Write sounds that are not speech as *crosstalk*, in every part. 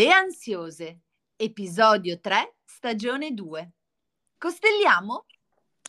Le ansiose, episodio 3, stagione 2. Costelliamo?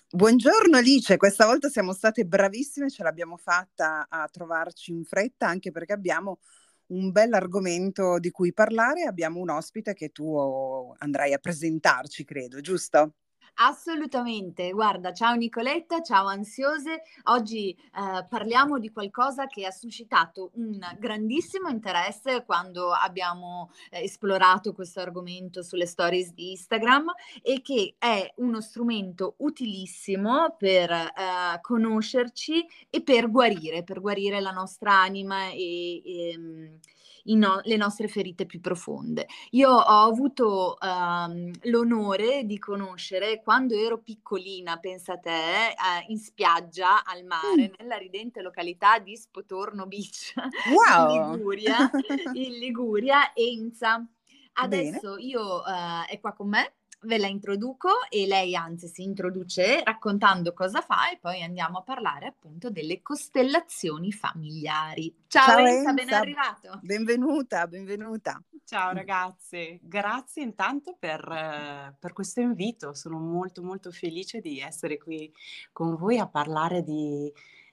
Buongiorno Alice, questa volta siamo state bravissime, ce l'abbiamo fatta a trovarci in fretta anche perché abbiamo un bel argomento di cui parlare, abbiamo un ospite che tu andrai a presentarci, credo, giusto? Assolutamente, guarda, ciao Nicoletta, ciao ansiose. Oggi eh, parliamo di qualcosa che ha suscitato un grandissimo interesse quando abbiamo eh, esplorato questo argomento sulle stories di Instagram e che è uno strumento utilissimo per eh, conoscerci e per guarire, per guarire la nostra anima e, e ehm, no- le nostre ferite più profonde. Io ho avuto um, l'onore di conoscere quando ero piccolina, pensa te, eh, in spiaggia al mare, mm. nella ridente località di Spotorno Beach, wow. in Liguria, in Liguria, Enza. Adesso Bene. io uh, è qua con me ve la introduco e lei anzi si introduce raccontando cosa fa e poi andiamo a parlare appunto delle costellazioni familiari. Ciao, Ciao Enza, Enza, ben arrivato. Benvenuta, benvenuta. Ciao ragazze, grazie intanto per, uh, per, questo invito, sono molto molto felice di essere qui con voi a parlare di,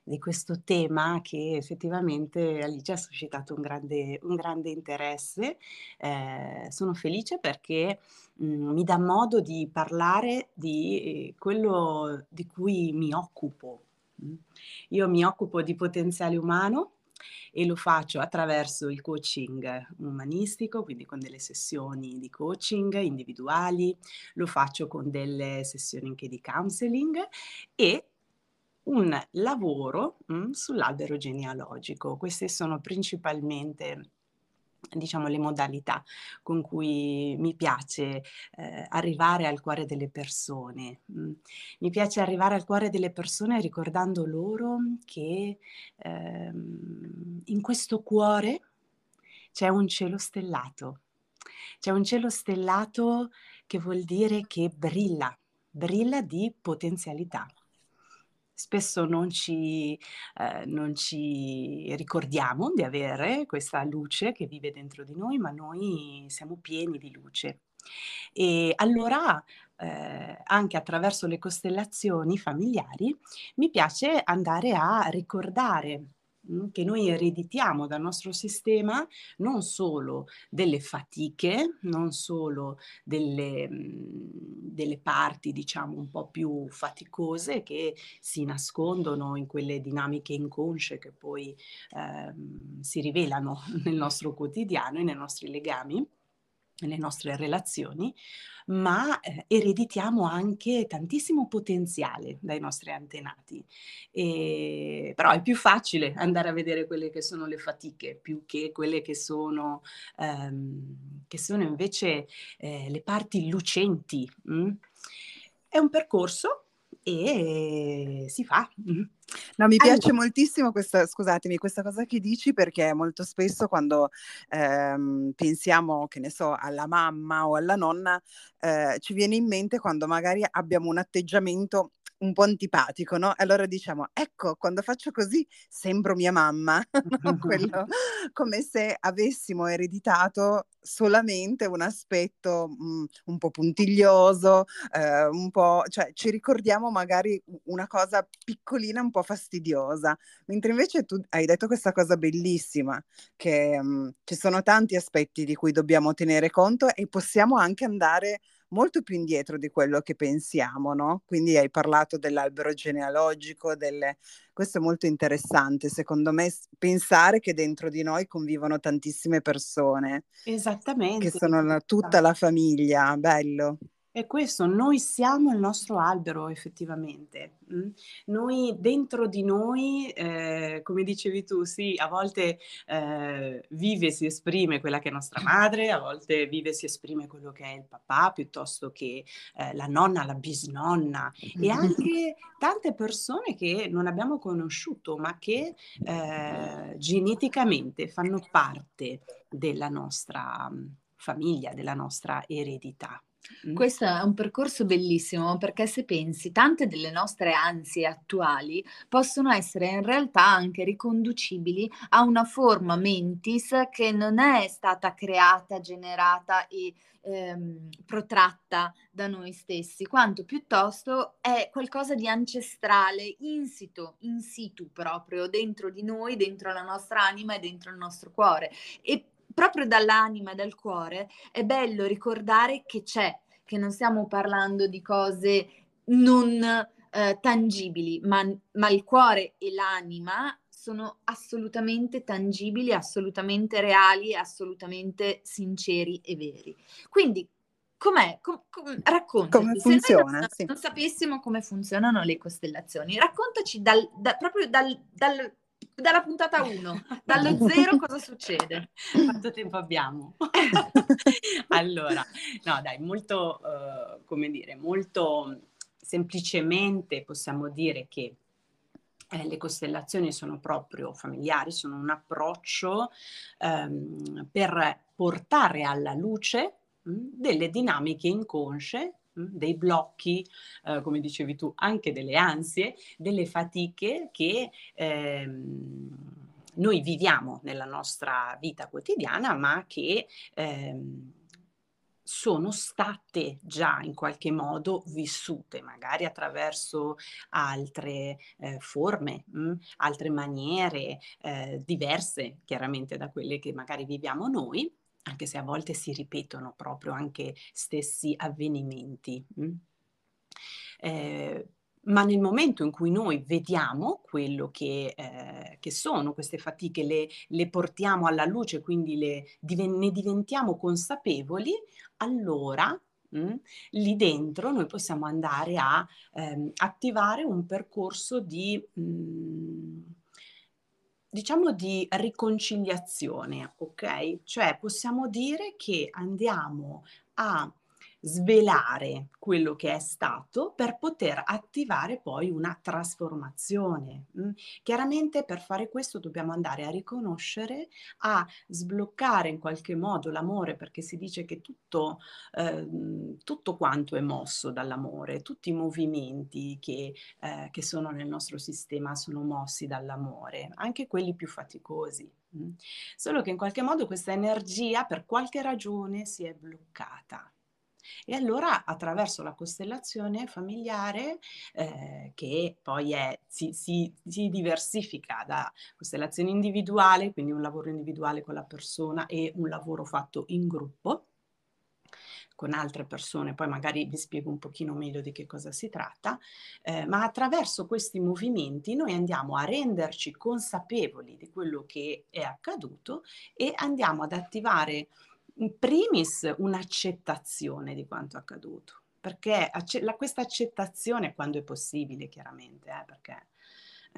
di questo tema che effettivamente Alice ha suscitato un grande, un grande interesse. Eh, sono felice perché mh, mhmm, mi dà modo di parlare di quello di cui mi occupo. Io mi occupo di potenziale umano e lo faccio attraverso il coaching umanistico, quindi con delle sessioni di coaching individuali, lo faccio con delle sessioni anche di counseling e un lavoro mh, mm, sull'albero genealogico. Queste sono principalmente diciamo le modalità con cui mi piace eh, arrivare al cuore delle persone. Mm. Mi piace arrivare al cuore delle persone ricordando loro che eh, in questo cuore c'è un cielo stellato. C'è un cielo stellato che vuol dire che brilla, brilla di potenzialità spesso non ci, eh, non ci, ricordiamo di avere questa luce che vive dentro di noi, ma noi siamo pieni di luce. E allora, eh, anche attraverso le costellazioni familiari, mi piace andare a ricordare che noi ereditiamo dal nostro sistema non solo delle fatiche, non solo delle, mhmm, delle parti diciamo un po' più faticose che si nascondono in quelle dinamiche inconsce che poi ehm, si rivelano *laughs* nel nostro quotidiano e nei nostri legami, nelle nostre relazioni, ma eh, ereditiamo anche tantissimo potenziale dai nostri antenati. E, però è più facile andare a vedere quelle che sono le fatiche più che quelle che sono, ehm, che sono invece eh, le parti lucenti. Mm? È un percorso e si fa. No, mi piace allora. moltissimo questa, scusatemi, questa cosa che dici perché molto spesso quando ehm, pensiamo, che ne so, alla mamma o alla nonna, eh, ci viene in mente quando magari abbiamo un atteggiamento un po' antipatico, no? Allora diciamo, ecco, quando faccio così sembro mia mamma, no? *laughs* Quello, *laughs* come se avessimo ereditato solamente un aspetto mh, mhmm, un po' puntiglioso, eh, un po', cioè ci ricordiamo magari una cosa piccolina un po' fastidiosa, mentre invece tu hai detto questa cosa bellissima, che mh, ci sono tanti aspetti di cui dobbiamo tenere conto e possiamo anche andare molto più indietro di quello che pensiamo, no? Quindi hai parlato dell'albero genealogico, delle... questo è molto interessante, secondo me, pensare che dentro di noi convivono tantissime persone. Esattamente. Che sono la, tutta la famiglia, bello. È questo, noi siamo il nostro albero effettivamente. Mm? Noi dentro di noi, eh, come dicevi tu, sì, a volte eh, vive e si esprime quella che è nostra madre, a volte vive e si esprime quello che è il papà, piuttosto che eh, la nonna, la bisnonna e anche tante persone che non abbiamo conosciuto, ma che eh, geneticamente fanno parte della nostra famiglia, della nostra eredità. Mm. Questo è un percorso bellissimo perché se pensi, tante delle nostre ansie attuali possono essere in realtà anche riconducibili a una forma mentis che non è stata creata, generata e ehm, protratta da noi stessi, quanto piuttosto è qualcosa di ancestrale, insito, in situ proprio, dentro di noi, dentro la nostra anima e dentro il nostro cuore. E proprio dall'anima e dal cuore è bello ricordare che c'è, che non stiamo parlando di cose non eh, tangibili, ma, ma il cuore e l'anima sono assolutamente tangibili, assolutamente reali, assolutamente sinceri e veri. Quindi com'è? Com- com- raccontaci. Come funziona? Se non, non, sapessimo come funzionano le costellazioni, raccontaci dal, da, proprio dal, dal dalla puntata 1, dallo *laughs* zero cosa succede? Quanto tempo abbiamo? *laughs* allora, no dai, molto, uh, come dire, molto semplicemente possiamo dire che eh, le costellazioni sono proprio familiari, sono un approccio ehm, per portare alla luce mh, delle dinamiche inconsce dei blocchi, eh, come dicevi tu, anche delle ansie, delle fatiche che ehm, noi viviamo nella nostra vita quotidiana, ma che ehm, sono state già in qualche modo vissute, magari attraverso altre eh, forme, mh, altre maniere eh, diverse chiaramente da quelle che magari viviamo noi anche se a volte si ripetono proprio anche stessi avvenimenti. Eh, ma nel momento in cui noi vediamo quello che, eh, che sono queste fatiche, le, le, portiamo alla luce, quindi le, ne diventiamo consapevoli, allora mh, lì dentro noi possiamo andare a ehm, attivare un percorso di... Mh, diciamo di riconciliazione, ok? Cioè possiamo dire che andiamo a svelare quello che è stato per poter attivare poi una trasformazione. Mm? Chiaramente per fare questo dobbiamo andare a riconoscere, a sbloccare in qualche modo l'amore, perché si dice che tutto, eh, tutto quanto è mosso dall'amore, tutti i movimenti che, eh, che sono nel nostro sistema sono mossi dall'amore, anche quelli più faticosi. Mm? Solo che in qualche modo questa energia per qualche ragione si è bloccata. E allora attraverso la costellazione familiare, eh, che poi è, si, si, si, diversifica da costellazione individuale, quindi un lavoro individuale con la persona e un lavoro fatto in gruppo, con altre persone, poi magari vi spiego un pochino meglio di che cosa si tratta, eh, ma attraverso questi movimenti noi andiamo a renderci consapevoli di quello che è accaduto e andiamo ad attivare in primis un'accettazione di quanto accaduto, perché acce- la, questa accettazione quando è possibile chiaramente, eh, perché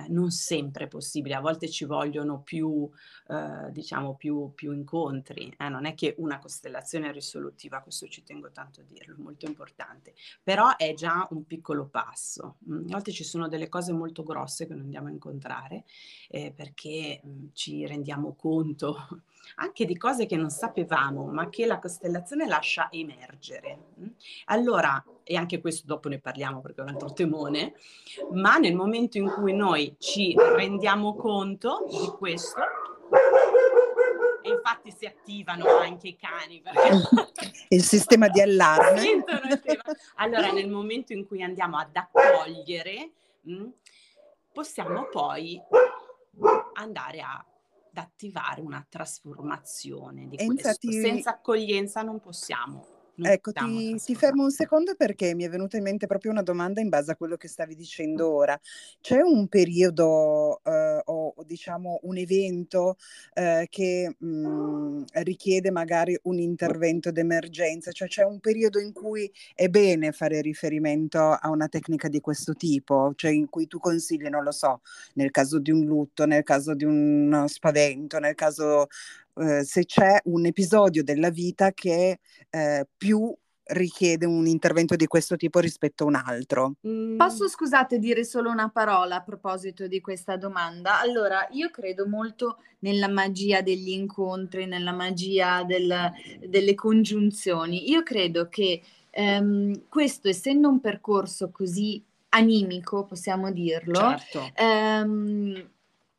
eh, non sempre possibile, a volte ci vogliono più, eh, diciamo, più, più incontri, eh? non è che una costellazione risolutiva, questo ci tengo tanto a dirlo, molto importante, però è già un piccolo passo. Mm, a volte ci sono delle cose molto grosse che non andiamo a incontrare eh, perché mm, ci rendiamo conto *laughs* anche di cose che non sapevamo, ma che la costellazione lascia emergere. Mm. Allora, e anche questo dopo ne parliamo perché è un altro temone, ma nel momento in cui noi ci rendiamo conto di questo, e infatti si attivano anche i cani perché *laughs* il sistema di allarme. allora, nel momento in cui andiamo ad accogliere, mm, possiamo poi andare a ad attivare una trasformazione di questo. Infatti, Senza accoglienza non possiamo Ecco, ti, ti fermo un secondo perché mi è venuta in mente proprio una domanda in base a quello che stavi dicendo ora. C'è un periodo eh, o, diciamo un evento eh, che mh, mm, richiede magari un intervento d'emergenza? Cioè c'è un periodo in cui è bene fare riferimento a una tecnica di questo tipo? Cioè in cui tu consigli, non lo so, nel caso di un lutto, nel caso di un spavento, nel caso eh, se c'è un episodio della vita che eh, più richiede un intervento di questo tipo rispetto a un altro. Mm. Posso, scusate, dire solo una parola a proposito di questa domanda? Allora, io credo molto nella magia degli incontri, nella magia del, delle congiunzioni. Io credo che ehm, questo essendo un percorso così animico, possiamo dirlo, certo. ehm,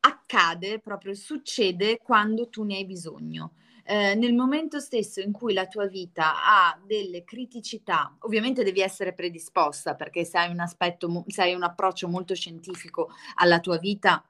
accade proprio, succede quando tu ne hai bisogno. Eh, nel momento stesso in cui la tua vita ha delle criticità, ovviamente devi essere predisposta perché se hai un aspetto, se hai un approccio molto scientifico alla tua vita,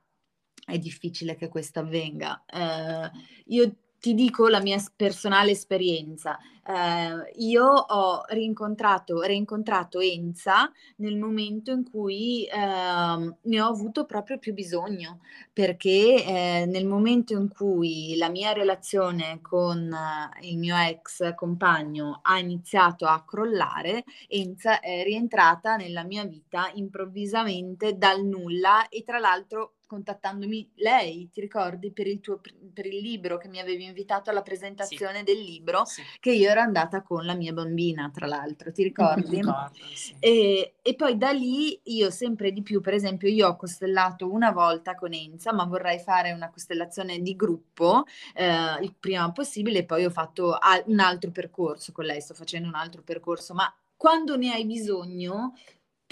è difficile che questo avvenga. Eh, io ti dico la mia personale esperienza. Eh, io ho rincontrato, rincontrato Enza nel momento in cui eh, ne ho avuto proprio più bisogno, perché eh, nel momento in cui la mia relazione con eh, il mio ex compagno ha iniziato a crollare, Enza è rientrata nella mia vita improvvisamente dal nulla e tra l'altro contattandomi lei, ti ricordi, per il, tuo, per il libro che mi avevi invitato alla presentazione sì. del libro, sì. che io ero andata con la mia bambina, tra l'altro, ti ricordi? Ricordo, sì. e, e, poi da lì io sempre di più, per esempio, io ho costellato una volta con Enza, ma vorrei fare una costellazione di gruppo eh, il prima possibile, e poi ho fatto al- un altro percorso con lei, sto facendo un altro percorso, ma quando ne hai bisogno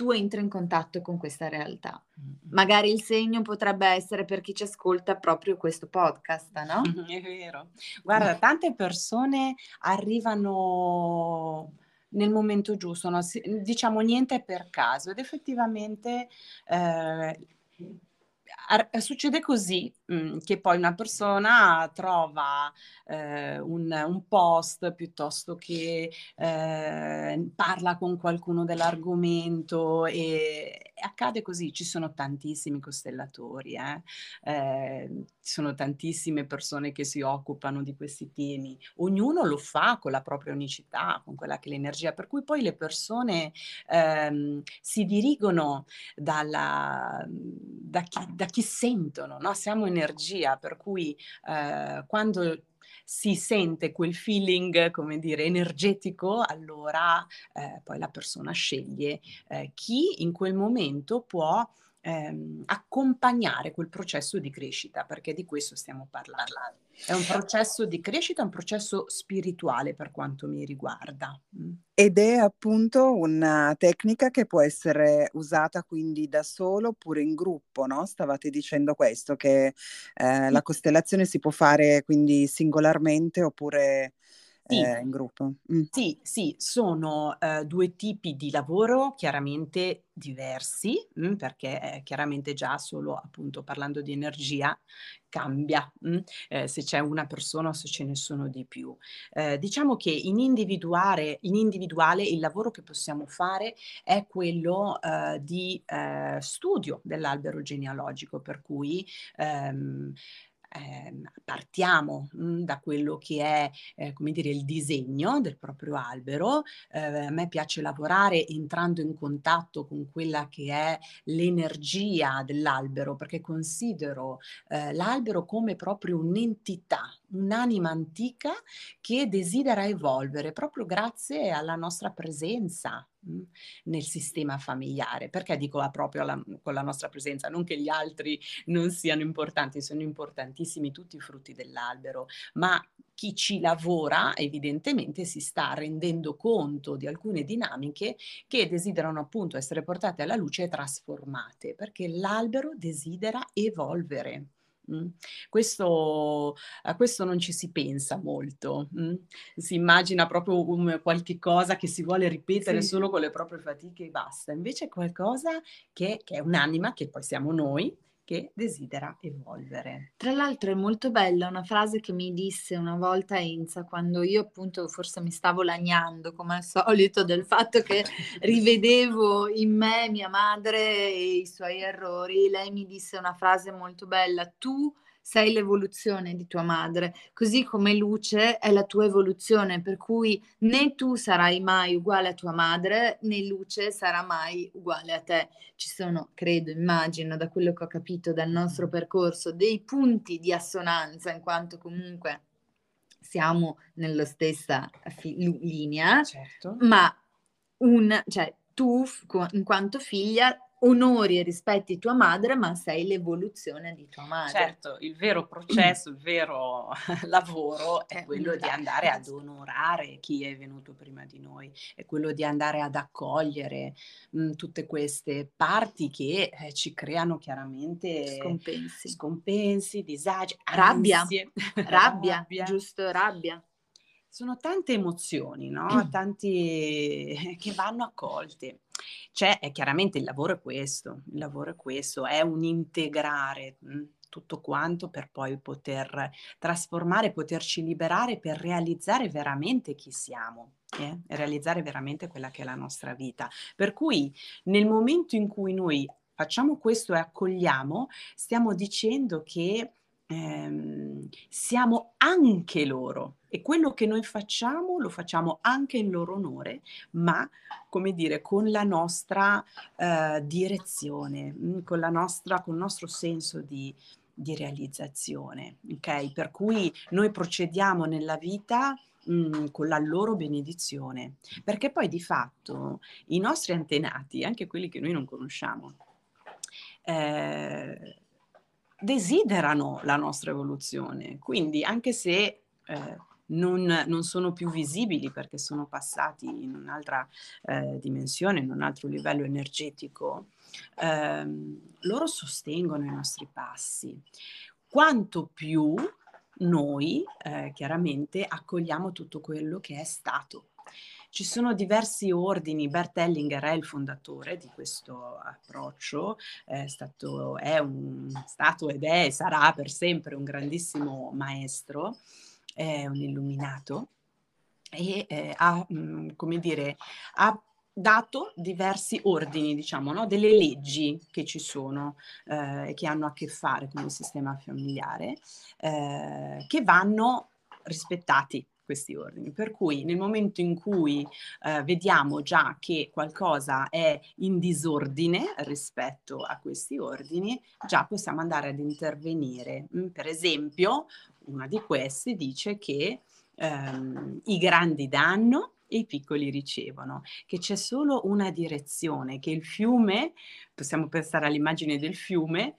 tu entri in contatto con questa realtà. Magari il segno potrebbe essere per chi ci ascolta proprio questo podcast, no? È vero. Guarda, tante persone arrivano nel momento giusto, no? diciamo niente per caso ed effettivamente eh, succede così mh, mm, che poi una persona trova eh, un, un, post piuttosto che eh, parla con qualcuno dell'argomento e, accade così, ci sono tantissimi costellatori, eh? Eh, ci sono tantissime persone che si occupano di questi temi, ognuno lo fa con la propria unicità, con quella che è l'energia, per cui poi le persone ehm, si dirigono dalla, da, chi, da chi sentono, no? siamo energia, per cui eh, quando si sente quel feeling, come dire, energetico, allora eh, poi la persona sceglie eh, chi in quel momento può ehm, accompagnare quel processo di crescita, perché di questo stiamo parlando. È un processo di crescita, un processo spirituale per quanto mi riguarda. Mm. Ed è appunto una tecnica che può essere usata quindi da solo oppure in gruppo, no? Stavate dicendo questo, che eh, la costellazione si può fare quindi singolarmente oppure sì. eh, in gruppo. Mm. Sì, sì, sono eh, due tipi di lavoro chiaramente diversi, mh, mm, perché eh, chiaramente già solo appunto parlando di energia cambia mh, mm, eh, se c'è una persona o se ce ne sono di più. Eh, diciamo che in individuale, in individuale il lavoro che possiamo fare è quello eh, di eh, studio dell'albero genealogico, per cui ehm, eh, partiamo mh, mhmm, da quello che è, eh, come dire, il disegno del proprio albero. Eh, a me piace lavorare entrando in contatto con quella che è l'energia dell'albero, perché considero eh, l'albero come proprio un'entità, un'anima antica che desidera evolvere proprio grazie alla nostra presenza Mhmm, nel sistema familiare. Perché dico proprio alla, con la nostra presenza? Non che gli altri non siano importanti, sono importantissimi tutti i frutti dell'albero, ma chi ci lavora evidentemente si sta rendendo conto di alcune dinamiche che desiderano appunto essere portate alla luce e trasformate, perché l'albero desidera evolvere. Mm. Questo, a questo non ci si pensa molto, mm? si immagina proprio un, qualche cosa che si vuole ripetere sì. solo con le proprie fatiche e basta, invece è qualcosa che, che è un'anima, che poi siamo noi, che desidera evolvere. Tra l'altro è molto bella una frase che mi disse una volta Enza quando io appunto forse mi stavo lagnando come al solito del fatto che *laughs* rivedevo in me mia madre e i suoi errori. Lei mi disse una frase molto bella, tu sei l'evoluzione di tua madre, così come luce è la tua evoluzione, per cui né tu sarai mai uguale a tua madre, né luce sarà mai uguale a te. Ci sono, credo, immagino, da quello che ho capito dal nostro percorso, dei punti di assonanza, in quanto comunque siamo nella stessa fi- linea, certo. ma un, cioè, tu in quanto figlia onori e rispetti tua madre, ma sei l'evoluzione di tua madre. Certo, il vero processo, il vero *laughs* lavoro è quello di andare ad onorare chi è venuto prima di noi, è quello di andare ad accogliere mh, mm, tutte queste parti che eh, ci creano chiaramente scompensi, scompensi disagi, rabbia, *laughs* rabbia, rabbia, giusto, rabbia sono tante emozioni, no? *clears throat* Tanti che vanno accolte. C'è è chiaramente il lavoro è questo, il lavoro è questo, è un integrare tutto quanto per poi poter trasformare, poterci liberare per realizzare veramente chi siamo. Eh? realizzare veramente quella che è la nostra vita. Per cui nel momento in cui noi facciamo questo e accogliamo, stiamo dicendo che ehm, siamo anche loro e quello che noi facciamo lo facciamo anche in loro onore, ma come dire, con la nostra eh, direzione, mm, con, la nostra, con il nostro senso di, di realizzazione, ok? Per cui noi procediamo nella vita mm, con la loro benedizione, perché poi di fatto i nostri antenati, anche quelli che noi non conosciamo, eh, desiderano la nostra evoluzione. Quindi anche se eh, non, non, sono più visibili perché sono passati in un'altra eh, dimensione, in un altro livello energetico, ehm, loro sostengono i nostri passi. Quanto più noi eh, chiaramente accogliamo tutto quello che è stato. Ci sono diversi ordini, Bert Hellinger è il fondatore di questo approccio, è stato, è un, stato ed è sarà per sempre un grandissimo maestro, è un illuminato e eh, ha, mh, mm, come dire, ha dato diversi ordini, diciamo, no? delle leggi che ci sono e eh, che hanno a che fare con il sistema familiare, eh, che vanno rispettati questi ordini. Per cui nel momento in cui eh, vediamo già che qualcosa è in disordine rispetto a questi ordini, già possiamo andare ad intervenire. Mm, per esempio, una di queste dice che ehm, i grandi danno e i piccoli ricevono, che c'è solo una direzione, che il fiume, possiamo pensare all'immagine del fiume,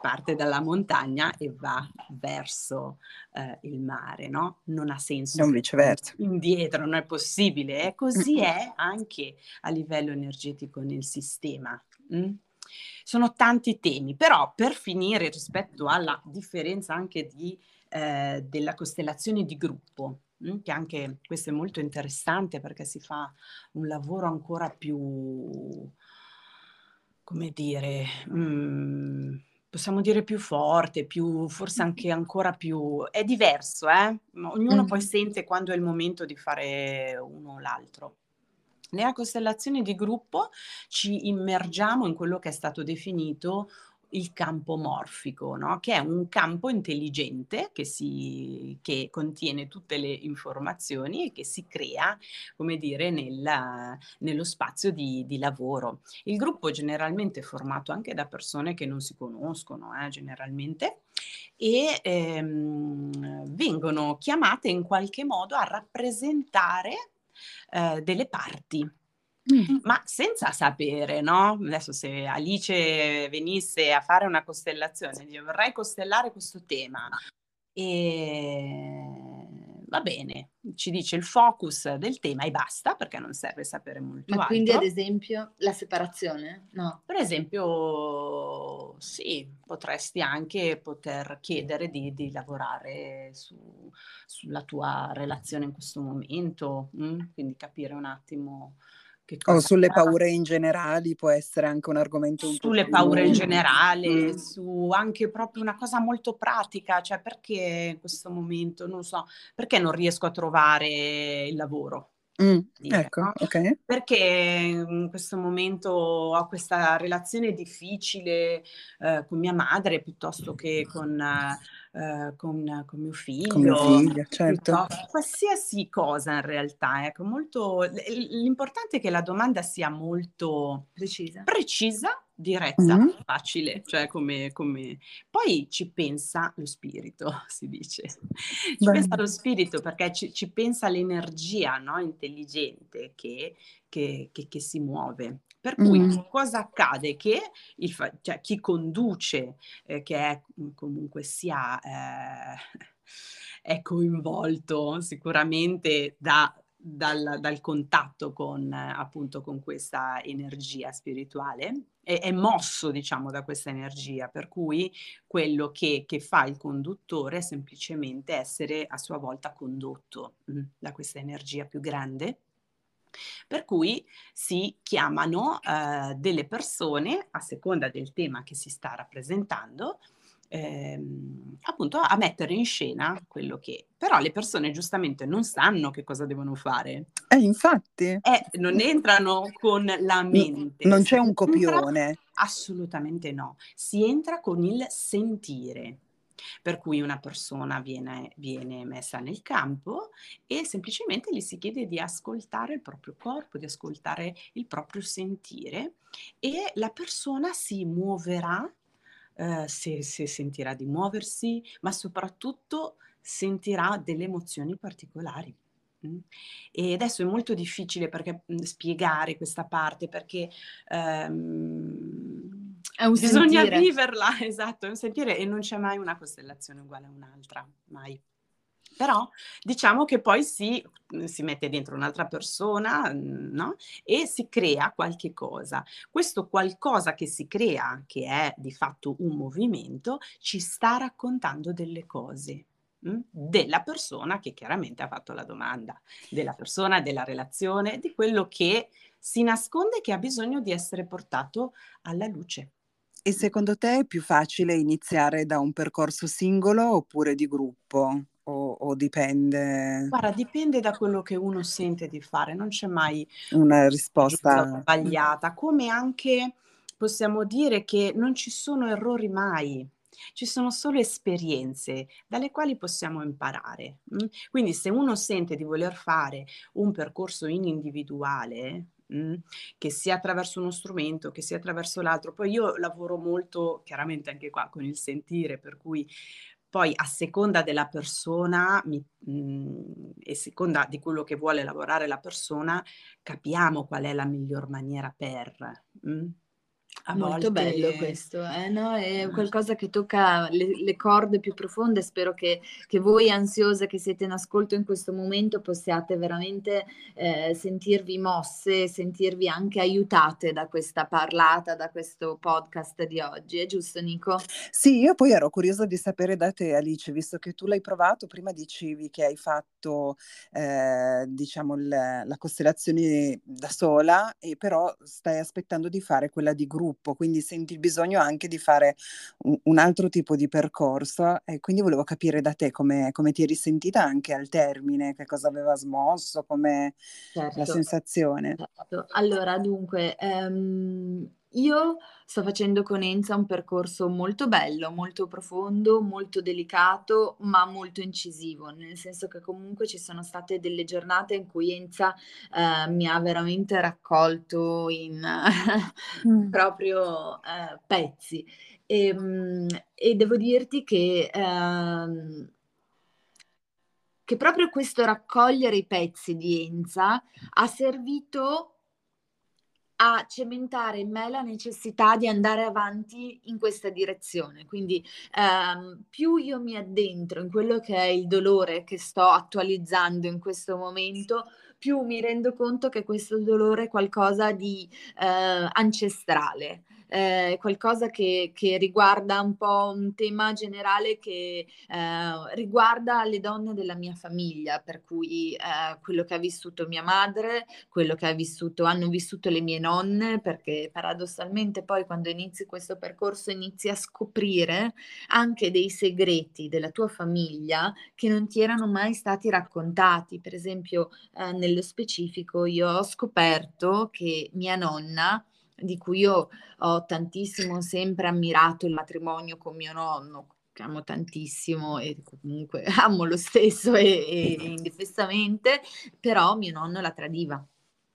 parte dalla montagna e va verso eh, il mare, no? Non ha senso. Non viceversa. Indietro, non è possibile. E così è anche a livello energetico nel sistema. Mm? Sono tanti temi, però per finire rispetto alla differenza anche di, eh, della costellazione di gruppo, mm? che anche questo è molto interessante perché si fa un lavoro ancora più, come dire, mm, possiamo dire più forte, più, forse anche ancora più... È diverso, eh? Ognuno mm. poi sente quando è il momento di fare uno o l'altro. Nella costellazione di gruppo ci immergiamo in quello che è stato definito il campo morfico, no? che è un campo intelligente che, si, che, contiene tutte le informazioni e che si crea, come dire, nel, nello spazio di, di, lavoro. Il gruppo generalmente è formato anche da persone che non si conoscono, eh, generalmente, e ehm, vengono chiamate in qualche modo a rappresentare eh, delle parti Mm. ma senza sapere, no? Adesso se Alice venisse a fare una costellazione, io vorrei costellare questo tema e va bene, ci dice il focus del tema e basta perché non serve sapere molto Ma altro. quindi ad esempio la separazione? No. Per esempio sì, potresti anche poter chiedere di, di lavorare su, sulla tua relazione in questo momento, mh? Mm? quindi capire un attimo o sulle paure in generale può essere anche un argomento un sulle po' paure in generale, mm. su anche proprio una cosa molto pratica, cioè perché in questo momento, non so, perché non riesco a trovare il lavoro? Mm, dire, ecco, no? ok. Perché in questo momento ho questa relazione difficile eh, con mia madre piuttosto che con, eh, con, con mio figlio. Con mio figlio, certo. Qualsiasi cosa in realtà, ecco, molto, l'importante è che la domanda sia molto precisa, precisa diretta, mm-hmm. facile, cioè come, come, Poi ci pensa lo spirito, *laughs* si dice. Ci Beh. pensa lo spirito perché ci, ci pensa l'energia no? intelligente che, che, che, che, si muove. Per cui mm. cosa accade? Che il, cioè, chi conduce, eh, che è comunque sia eh, *laughs* è coinvolto sicuramente da dal, dal contatto con, appunto, con questa energia spirituale, è, è, mosso, diciamo, da questa energia, per cui quello che, che, fa il conduttore è semplicemente essere a sua volta condotto mh, mm, da questa energia più grande. Per cui si chiamano eh, delle persone, a seconda del tema che si sta rappresentando, ehm, appunto a mettere in scena quello che però le persone giustamente non sanno che cosa devono fare. Eh, infatti. Eh, non entrano con la mente. Non c'è un copione. Entra, assolutamente no. Si entra con il sentire. Per cui una persona viene, viene, messa nel campo e semplicemente gli si chiede di ascoltare il proprio corpo, di ascoltare il proprio sentire e la persona si muoverà eh, se, se sentirà di muoversi, ma soprattutto sentirà delle emozioni particolari. Mm. E adesso è molto difficile perché, mh, spiegare questa parte perché ehm, bisogna sentire. viverla, *laughs* esatto, è un sentire e non c'è mai una costellazione uguale a un'altra, mai. Però diciamo che poi si, mhmm, si mette dentro un'altra persona mhmm, no? e si crea qualche cosa. Questo qualcosa che si crea, che è di fatto un movimento, ci sta raccontando delle cose mh? della persona che chiaramente ha fatto la domanda, della persona, della relazione, di quello che si nasconde e che ha bisogno di essere portato alla luce. E secondo te è più facile iniziare da un percorso singolo oppure di gruppo? O, o, dipende? Guarda, dipende da quello che uno sente di fare, non c'è mai una *laughs* risposta sbagliata, come anche possiamo dire che non ci sono errori mai, ci sono solo esperienze dalle quali possiamo imparare. Mm? Quindi se uno sente di voler fare un percorso in individuale, mm, che sia attraverso uno strumento, che sia attraverso l'altro, poi io lavoro molto chiaramente anche qua con il sentire, per cui poi a seconda della persona mi, mh, mhmm, e a seconda di quello che vuole lavorare la persona, capiamo qual è la miglior maniera per. Mh? A Molto volte... bello questo, eh, no? è ah. qualcosa che tocca le, le corde più profonde. Spero che, che, voi ansiose che siete in ascolto in questo momento possiate veramente eh, sentirvi mosse, sentirvi anche aiutate da questa parlata, da questo podcast di oggi. È giusto Nico? Sì, io poi ero curiosa di sapere da te Alice, visto che tu l'hai provato, prima dicevi che hai fatto eh, diciamo il, la costellazione da sola e però stai aspettando di fare quella di gruppo gruppo, quindi senti il bisogno anche di fare un, un altro tipo di percorso e quindi volevo capire da te come, come ti eri sentita anche al termine, che cosa aveva smosso, come certo. la sensazione. Certo. Allora, dunque, um, io sto facendo con Enza un percorso molto bello, molto profondo, molto delicato, ma molto incisivo, nel senso che comunque ci sono state delle giornate in cui Enza eh, mi ha veramente raccolto in *laughs* mm. proprio eh, pezzi. E, ehm, e, devo dirti che, eh, che proprio questo raccogliere i pezzi di Enza ha servito a cementare in me la necessità di andare avanti in questa direzione. Quindi ehm, più io mi addentro in quello che è il dolore che sto attualizzando in questo momento, più mi rendo conto che questo dolore è qualcosa di eh, ancestrale eh, qualcosa che, che, riguarda un po' un tema generale che eh, riguarda le donne della mia famiglia, per cui eh, quello che ha vissuto mia madre, quello che ha vissuto, hanno vissuto le mie nonne, perché paradossalmente poi quando inizi questo percorso inizi a scoprire anche dei segreti della tua famiglia che non ti erano mai stati raccontati. Per esempio, eh, nello specifico, io ho scoperto che mia nonna di cui io ho tantissimo sempre ammirato il matrimonio con mio nonno, che amo tantissimo e comunque *laughs* amo lo stesso e, e, e indefessamente, però mio nonno la tradiva.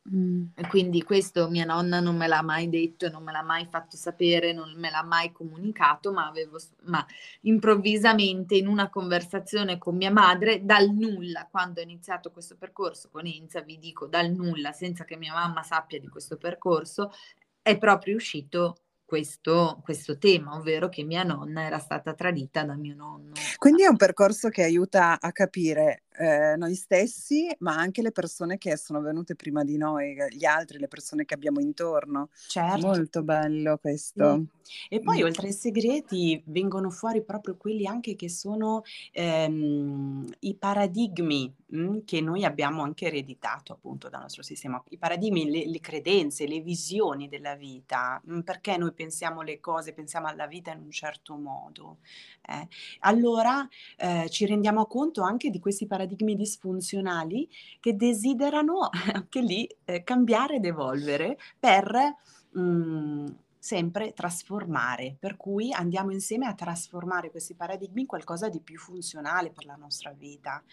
Mm. E quindi questo mia nonna non me l'ha mai detto, non me l'ha mai fatto sapere, non me l'ha mai comunicato, ma avevo ma improvvisamente in una conversazione con mia madre dal nulla, quando ho iniziato questo percorso con Enza, vi dico dal nulla, senza che mia mamma sappia di questo percorso, è proprio uscito questo, questo, tema, ovvero che mia nonna era stata tradita da mio nonno. Quindi è un percorso che aiuta a capire eh, noi stessi, ma anche le persone che sono venute prima di noi, gli altri, le persone che abbiamo intorno. Certo. Molto bello questo. Sì. E poi mm. oltre ai segreti vengono fuori proprio quelli anche che sono ehm, i paradigmi mh, mm, che noi abbiamo anche ereditato appunto dal nostro sistema, i paradigmi, le, le credenze, le visioni della vita, mh, mm, perché noi pensiamo le cose, pensiamo alla vita in un certo modo. Eh? Allora eh, ci rendiamo conto anche di questi paradigmi disfunzionali che desiderano *laughs* anche lì eh, cambiare ed evolvere per... Mh, sempre trasformare, per cui andiamo insieme a trasformare questi paradigmi in qualcosa di più funzionale per la nostra vita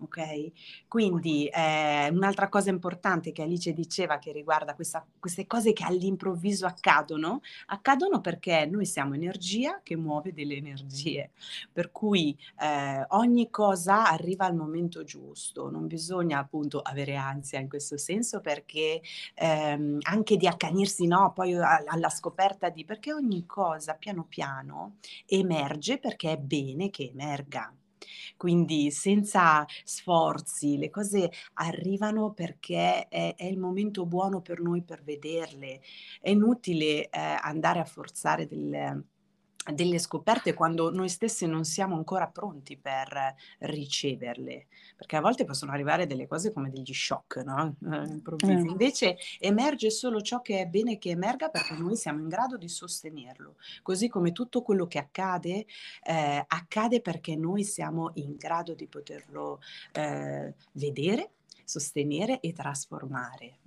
ok? Quindi eh, un'altra cosa importante che Alice diceva che riguarda questa, queste cose che all'improvviso accadono, accadono perché noi siamo energia che muove delle energie, per cui eh, ogni cosa arriva al momento giusto, non bisogna appunto avere ansia in questo senso perché ehm, anche di accanirsi no, poi alla scoperta di perché ogni cosa piano piano emerge perché è bene che emerga. Quindi senza sforzi, le cose arrivano perché è, è il momento buono per noi per vederle. È inutile eh, andare a forzare delle delle scoperte quando noi stessi non siamo ancora pronti per riceverle, perché a volte possono arrivare delle cose come degli shock, no? improvvisi. Mm. Invece emerge solo ciò che è bene che emerga perché noi siamo in grado di sostenerlo, così come tutto quello che accade, eh, accade perché noi siamo in grado di poterlo eh, vedere sostenere e trasformare.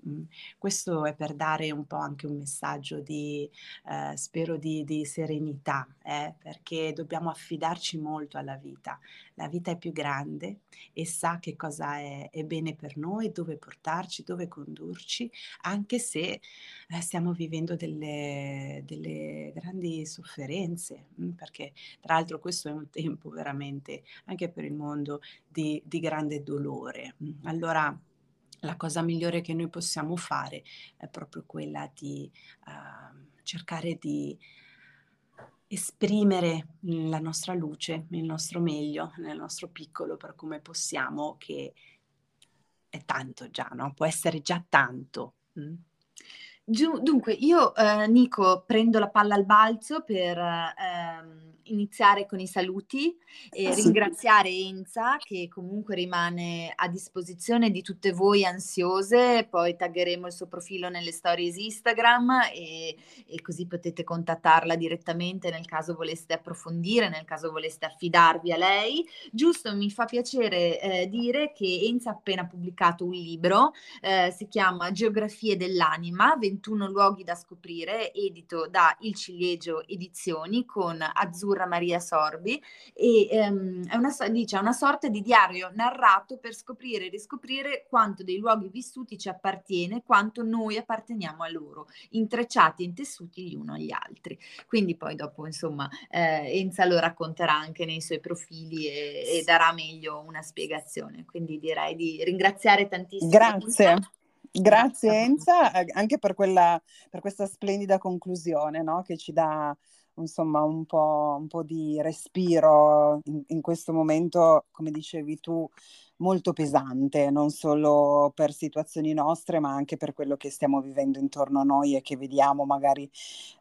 Questo è per dare un po' anche un messaggio di, eh, spero, di, di serenità, eh, perché dobbiamo affidarci molto alla vita. La vita è più grande e sa che cosa è, è bene per noi, dove portarci, dove condurci, anche se eh, stiamo vivendo delle, delle grandi sofferenze, perché tra l'altro questo è un tempo veramente anche per il mondo di, di grande dolore. Allora, la cosa migliore che noi possiamo fare è proprio quella di uh, cercare di esprimere la nostra luce, il nostro meglio, nel nostro piccolo per come possiamo, che è tanto già, no? Può essere già tanto. Mm? Dunque, io, eh, Nico, prendo la palla al balzo per ehm, iniziare con i saluti e ringraziare Enza che comunque rimane a disposizione di tutte voi ansiose, poi taggeremo il suo profilo nelle stories Instagram e, e così potete contattarla direttamente nel caso voleste approfondire, nel caso voleste affidarvi a lei. Giusto, mi fa piacere eh, dire che Enza ha appena pubblicato un libro, eh, si chiama Geografie dell'anima, 21 luoghi da scoprire, edito da Il Ciliegio Edizioni con Azzurra Maria Sorbi e ehm, è una, dice, una sorta di diario narrato per scoprire e riscoprire quanto dei luoghi vissuti ci appartiene, quanto noi apparteniamo a loro, intrecciati e intessuti gli uno agli altri. Quindi poi dopo, insomma, eh, Enza lo racconterà anche nei suoi profili e, e darà meglio una spiegazione. Quindi direi di ringraziare tantissimo. Grazie. Grazie Enza, eh, anche per, quella, per questa splendida conclusione no? che ci dà insomma un po', un po di respiro in, in, questo momento, come dicevi tu, molto pesante, non solo per situazioni nostre, ma anche per quello che stiamo vivendo intorno a noi e che vediamo magari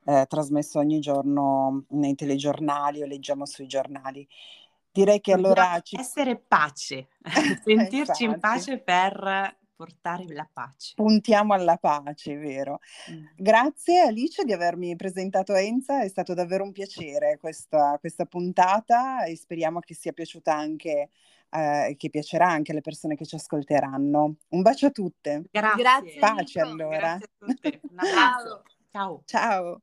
eh, trasmesso ogni giorno nei telegiornali o leggiamo sui giornali. Direi che allora... Ci... Essere pace, *laughs* sentirci in pace per portare la pace. Puntiamo alla pace, vero? Mm. Grazie Alice di avermi presentato Enza, è stato davvero un piacere questa, questa puntata e speriamo che sia piaciuta anche eh, che piacerà anche alle persone che ci ascolteranno. Un bacio a tutte. Grazie. Pace allora. Grazie a tutte. Un abbraccio. Ciao. Ciao.